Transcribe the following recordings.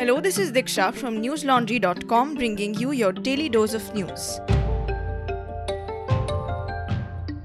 Hello, this is Diksha from newslaundry.com bringing you your daily dose of news.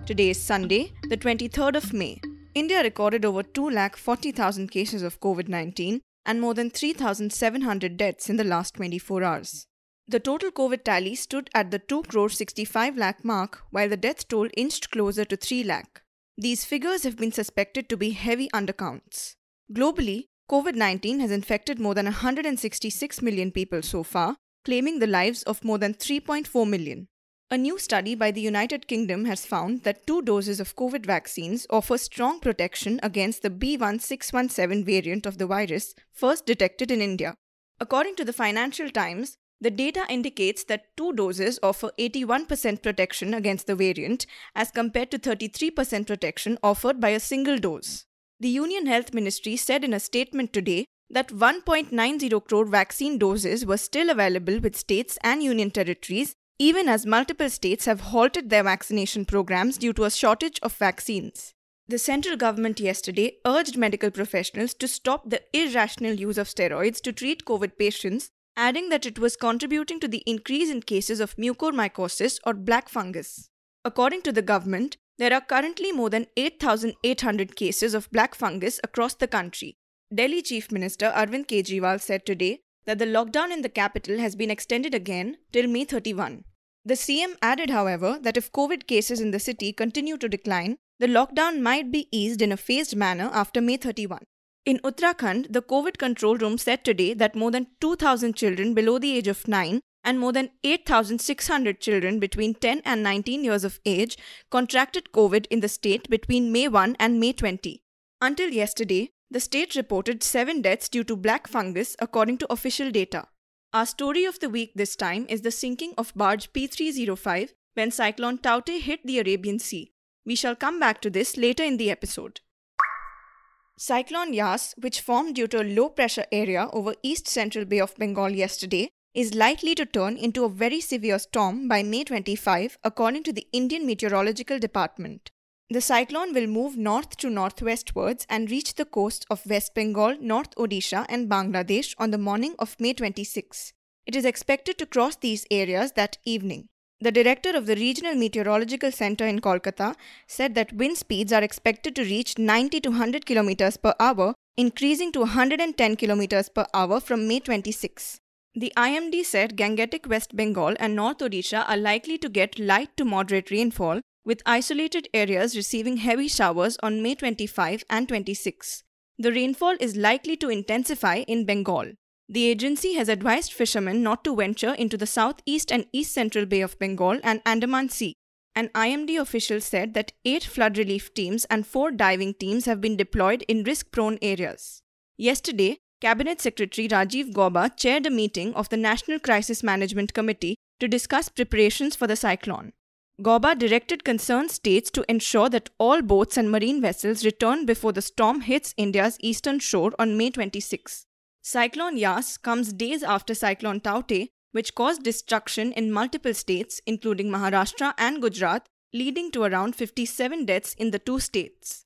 Today is Sunday, the 23rd of May. India recorded over 2,40,000 cases of COVID 19 and more than 3,700 deaths in the last 24 hours. The total COVID tally stood at the 2 crore 65 lakh mark, while the death toll inched closer to 3 lakh. These figures have been suspected to be heavy undercounts. Globally, COVID 19 has infected more than 166 million people so far, claiming the lives of more than 3.4 million. A new study by the United Kingdom has found that two doses of COVID vaccines offer strong protection against the B1617 variant of the virus first detected in India. According to the Financial Times, the data indicates that two doses offer 81% protection against the variant as compared to 33% protection offered by a single dose. The Union Health Ministry said in a statement today that 1.90 crore vaccine doses were still available with states and union territories, even as multiple states have halted their vaccination programs due to a shortage of vaccines. The central government yesterday urged medical professionals to stop the irrational use of steroids to treat COVID patients, adding that it was contributing to the increase in cases of mucormycosis or black fungus. According to the government, there are currently more than 8,800 cases of black fungus across the country. Delhi Chief Minister Arvind Kejriwal said today that the lockdown in the capital has been extended again till May 31. The CM added, however, that if COVID cases in the city continue to decline, the lockdown might be eased in a phased manner after May 31. In Uttarakhand, the COVID control room said today that more than 2,000 children below the age of 9 and more than 8,600 children between 10 and 19 years of age contracted COVID in the state between May 1 and May 20. Until yesterday, the state reported seven deaths due to black fungus according to official data. Our story of the week this time is the sinking of barge P305 when cyclone Tauktae hit the Arabian Sea. We shall come back to this later in the episode. Cyclone Yas, which formed due to a low pressure area over east central Bay of Bengal yesterday, is likely to turn into a very severe storm by May 25, according to the Indian Meteorological Department. The cyclone will move north to northwestwards and reach the coast of West Bengal, North Odisha, and Bangladesh on the morning of May 26. It is expected to cross these areas that evening. The director of the Regional Meteorological Center in Kolkata said that wind speeds are expected to reach 90 to 100 km per hour, increasing to 110 km per hour from May 26. The IMD said Gangetic West Bengal and North Odisha are likely to get light to moderate rainfall, with isolated areas receiving heavy showers on May 25 and 26. The rainfall is likely to intensify in Bengal. The agency has advised fishermen not to venture into the southeast and east central Bay of Bengal and Andaman Sea. An IMD official said that eight flood relief teams and four diving teams have been deployed in risk prone areas. Yesterday, Cabinet Secretary Rajiv Gauba chaired a meeting of the National Crisis Management Committee to discuss preparations for the cyclone. Gauba directed concerned states to ensure that all boats and marine vessels return before the storm hits India's eastern shore on May 26. Cyclone Yas comes days after Cyclone Tauktae, which caused destruction in multiple states, including Maharashtra and Gujarat, leading to around 57 deaths in the two states.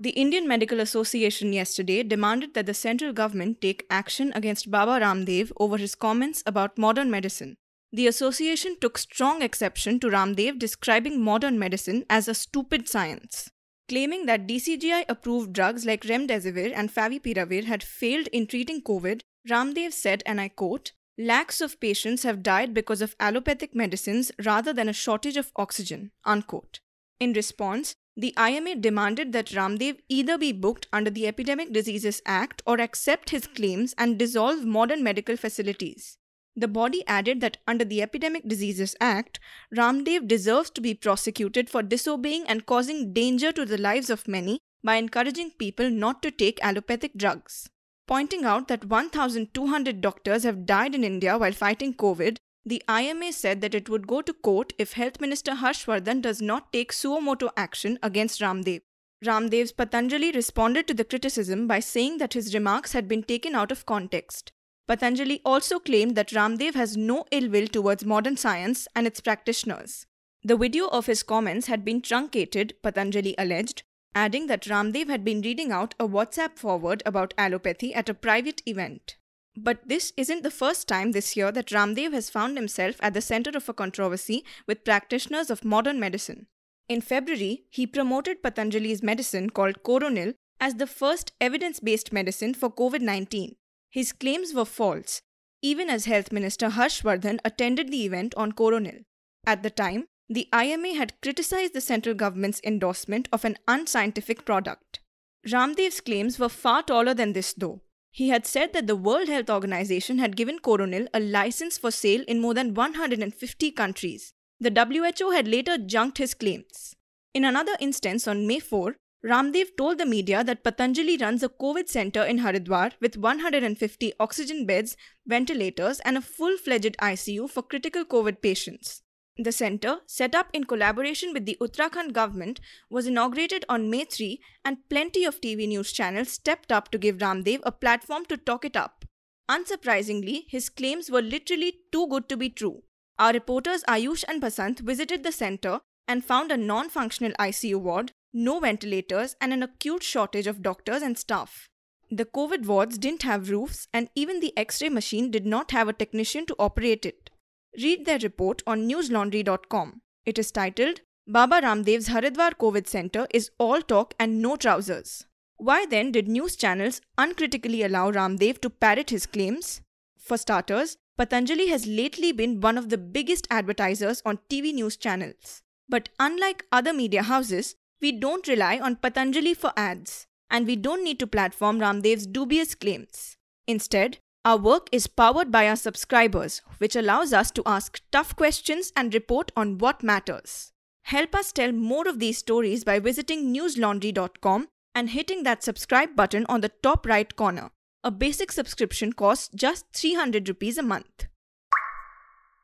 The Indian Medical Association yesterday demanded that the central government take action against Baba Ramdev over his comments about modern medicine. The association took strong exception to Ramdev describing modern medicine as a stupid science. Claiming that DCGI approved drugs like remdesivir and favipiravir had failed in treating COVID, Ramdev said, and I quote, Lakhs of patients have died because of allopathic medicines rather than a shortage of oxygen. Unquote. In response, the IMA demanded that Ramdev either be booked under the Epidemic Diseases Act or accept his claims and dissolve modern medical facilities. The body added that under the Epidemic Diseases Act, Ramdev deserves to be prosecuted for disobeying and causing danger to the lives of many by encouraging people not to take allopathic drugs. Pointing out that 1,200 doctors have died in India while fighting COVID, the IMA said that it would go to court if Health Minister Harshvardhan does not take suo motu action against Ramdev. Ramdev's Patanjali responded to the criticism by saying that his remarks had been taken out of context. Patanjali also claimed that Ramdev has no ill will towards modern science and its practitioners. The video of his comments had been truncated, Patanjali alleged, adding that Ramdev had been reading out a WhatsApp forward about allopathy at a private event. But this isn't the first time this year that Ramdev has found himself at the center of a controversy with practitioners of modern medicine. In February, he promoted Patanjali's medicine called Coronil as the first evidence based medicine for COVID 19. His claims were false, even as Health Minister Harshvardhan attended the event on Coronil. At the time, the IMA had criticized the central government's endorsement of an unscientific product. Ramdev's claims were far taller than this, though. He had said that the World Health Organization had given Coronil a license for sale in more than 150 countries. The WHO had later junked his claims. In another instance on May 4, Ramdev told the media that Patanjali runs a COVID center in Haridwar with 150 oxygen beds, ventilators, and a full fledged ICU for critical COVID patients. The center, set up in collaboration with the Uttarakhand government, was inaugurated on May 3, and plenty of TV news channels stepped up to give Ramdev a platform to talk it up. Unsurprisingly, his claims were literally too good to be true. Our reporters Ayush and Basant visited the center and found a non functional ICU ward, no ventilators, and an acute shortage of doctors and staff. The COVID wards didn't have roofs, and even the x ray machine did not have a technician to operate it. Read their report on newslaundry.com. It is titled Baba Ramdev's Haridwar COVID Center is all talk and no trousers. Why then did news channels uncritically allow Ramdev to parrot his claims? For starters, Patanjali has lately been one of the biggest advertisers on TV news channels. But unlike other media houses, we don't rely on Patanjali for ads, and we don't need to platform Ramdev's dubious claims. Instead, our work is powered by our subscribers, which allows us to ask tough questions and report on what matters. Help us tell more of these stories by visiting newslaundry.com and hitting that subscribe button on the top right corner. A basic subscription costs just 300 rupees a month.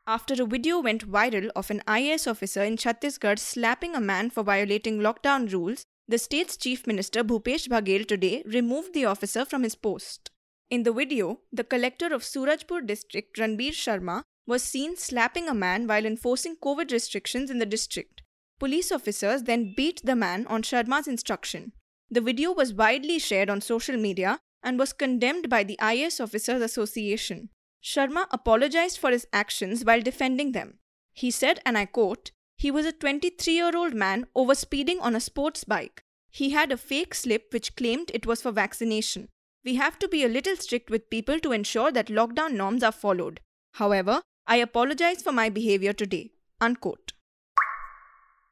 After a video went viral of an IAS officer in Chhattisgarh slapping a man for violating lockdown rules, the state's chief minister Bhupesh Baghel today removed the officer from his post. In the video, the collector of Surajpur district, Ranbir Sharma, was seen slapping a man while enforcing COVID restrictions in the district. Police officers then beat the man on Sharma's instruction. The video was widely shared on social media and was condemned by the IAS Officers Association. Sharma apologized for his actions while defending them. He said, and I quote, he was a 23 year old man overspeeding on a sports bike. He had a fake slip which claimed it was for vaccination. We have to be a little strict with people to ensure that lockdown norms are followed. However, I apologize for my behavior today. Unquote.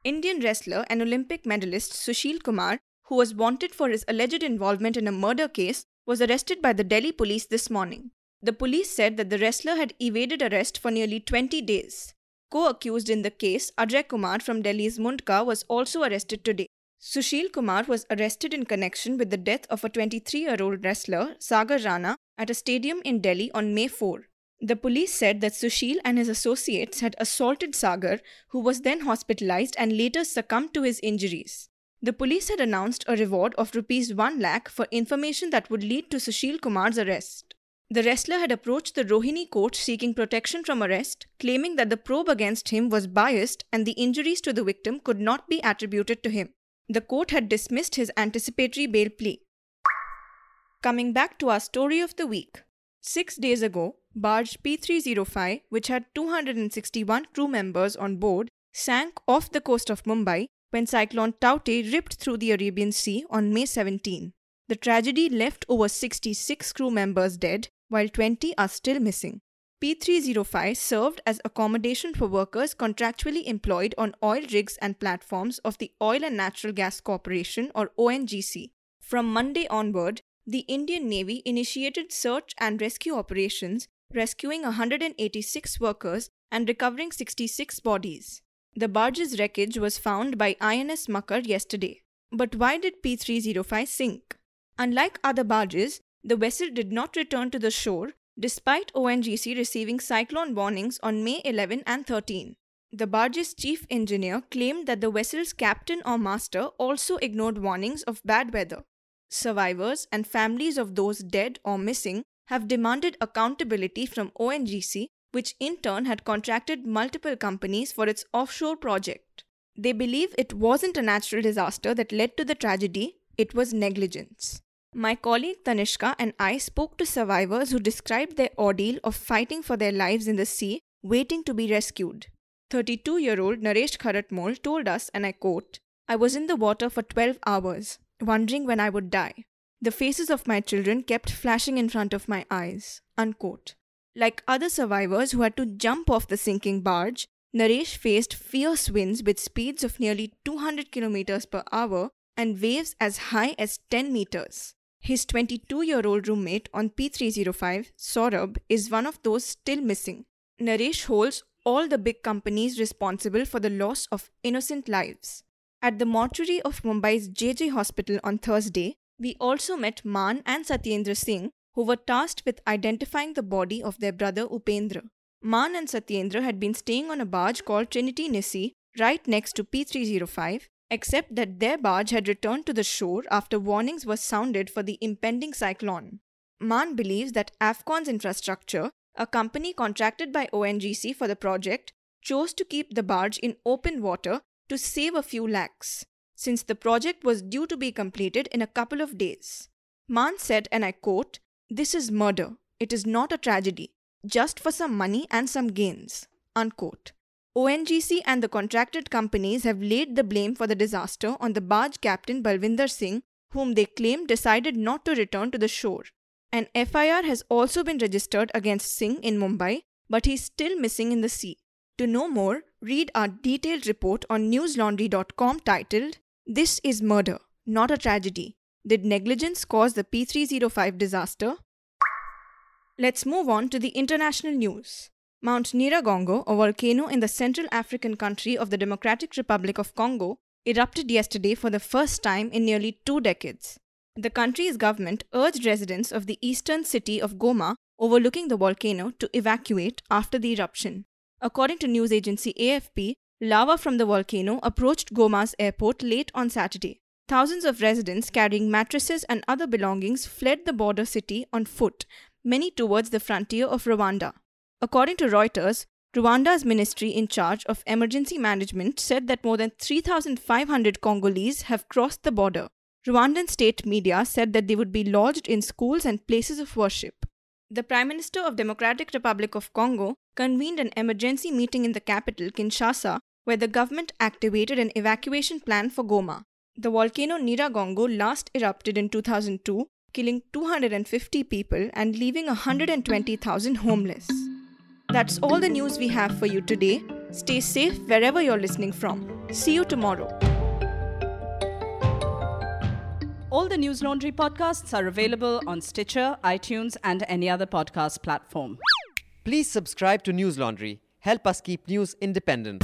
Indian wrestler and Olympic medalist Sushil Kumar, who was wanted for his alleged involvement in a murder case, was arrested by the Delhi police this morning. The police said that the wrestler had evaded arrest for nearly 20 days. Co accused in the case, Ajay Kumar from Delhi's Mundka, was also arrested today. Sushil Kumar was arrested in connection with the death of a 23 year old wrestler, Sagar Rana, at a stadium in Delhi on May 4. The police said that Sushil and his associates had assaulted Sagar, who was then hospitalized and later succumbed to his injuries. The police had announced a reward of rupees 1 lakh for information that would lead to Sushil Kumar's arrest. The wrestler had approached the Rohini court seeking protection from arrest, claiming that the probe against him was biased and the injuries to the victim could not be attributed to him. The court had dismissed his anticipatory bail plea. Coming back to our story of the week. Six days ago, barge P305, which had 261 crew members on board, sank off the coast of Mumbai when Cyclone Tauktae ripped through the Arabian Sea on May 17. The tragedy left over 66 crew members dead, while 20 are still missing. P305 served as accommodation for workers contractually employed on oil rigs and platforms of the Oil and Natural Gas Corporation or ONGC. From Monday onward, the Indian Navy initiated search and rescue operations, rescuing 186 workers and recovering 66 bodies. The barge's wreckage was found by INS Makar yesterday. But why did P305 sink? Unlike other barges, the vessel did not return to the shore despite ONGC receiving cyclone warnings on May 11 and 13. The barge's chief engineer claimed that the vessel's captain or master also ignored warnings of bad weather. Survivors and families of those dead or missing have demanded accountability from ONGC, which in turn had contracted multiple companies for its offshore project. They believe it wasn't a natural disaster that led to the tragedy, it was negligence. My colleague Tanishka and I spoke to survivors who described their ordeal of fighting for their lives in the sea, waiting to be rescued. 32 year old Naresh Kharatmol told us, and I quote, I was in the water for 12 hours, wondering when I would die. The faces of my children kept flashing in front of my eyes. Unquote. Like other survivors who had to jump off the sinking barge, Naresh faced fierce winds with speeds of nearly 200 km per hour and waves as high as 10 meters. His 22 year old roommate on P305, Saurabh, is one of those still missing. Naresh holds all the big companies responsible for the loss of innocent lives. At the mortuary of Mumbai's JJ hospital on Thursday, we also met Maan and Satyendra Singh, who were tasked with identifying the body of their brother Upendra. Maan and Satyendra had been staying on a barge called Trinity Nissi right next to P305 except that their barge had returned to the shore after warnings were sounded for the impending cyclone. Maan believes that Afcons Infrastructure, a company contracted by ONGC for the project, chose to keep the barge in open water to save a few lakhs, since the project was due to be completed in a couple of days. Maan said, and I quote, This is murder. It is not a tragedy, just for some money and some gains. Unquote. ONGC and the contracted companies have laid the blame for the disaster on the barge captain Balwinder Singh, whom they claim decided not to return to the shore. An FIR has also been registered against Singh in Mumbai, but he is still missing in the sea. To know more, read our detailed report on newslaundry.com titled This is Murder, Not a Tragedy. Did negligence cause the P305 disaster? Let's move on to the international news. Mount Nyiragongo, a volcano in the Central African country of the Democratic Republic of Congo, erupted yesterday for the first time in nearly two decades. The country's government urged residents of the eastern city of Goma, overlooking the volcano, to evacuate after the eruption. According to news agency AFP, lava from the volcano approached Goma's airport late on Saturday. Thousands of residents carrying mattresses and other belongings fled the border city on foot, many towards the frontier of Rwanda. According to Reuters, Rwanda's ministry in charge of emergency management said that more than 3,500 Congolese have crossed the border. Rwandan state media said that they would be lodged in schools and places of worship. The Prime Minister of Democratic Republic of Congo convened an emergency meeting in the capital, Kinshasa, where the government activated an evacuation plan for Goma. The volcano Nyiragongo last erupted in 2002, killing 250 people and leaving 120,000 homeless. That's all the news we have for you today. Stay safe wherever you're listening from. See you tomorrow. All the News Laundry podcasts are available on Stitcher, iTunes, and any other podcast platform. Please subscribe to News Laundry. Help us keep news independent.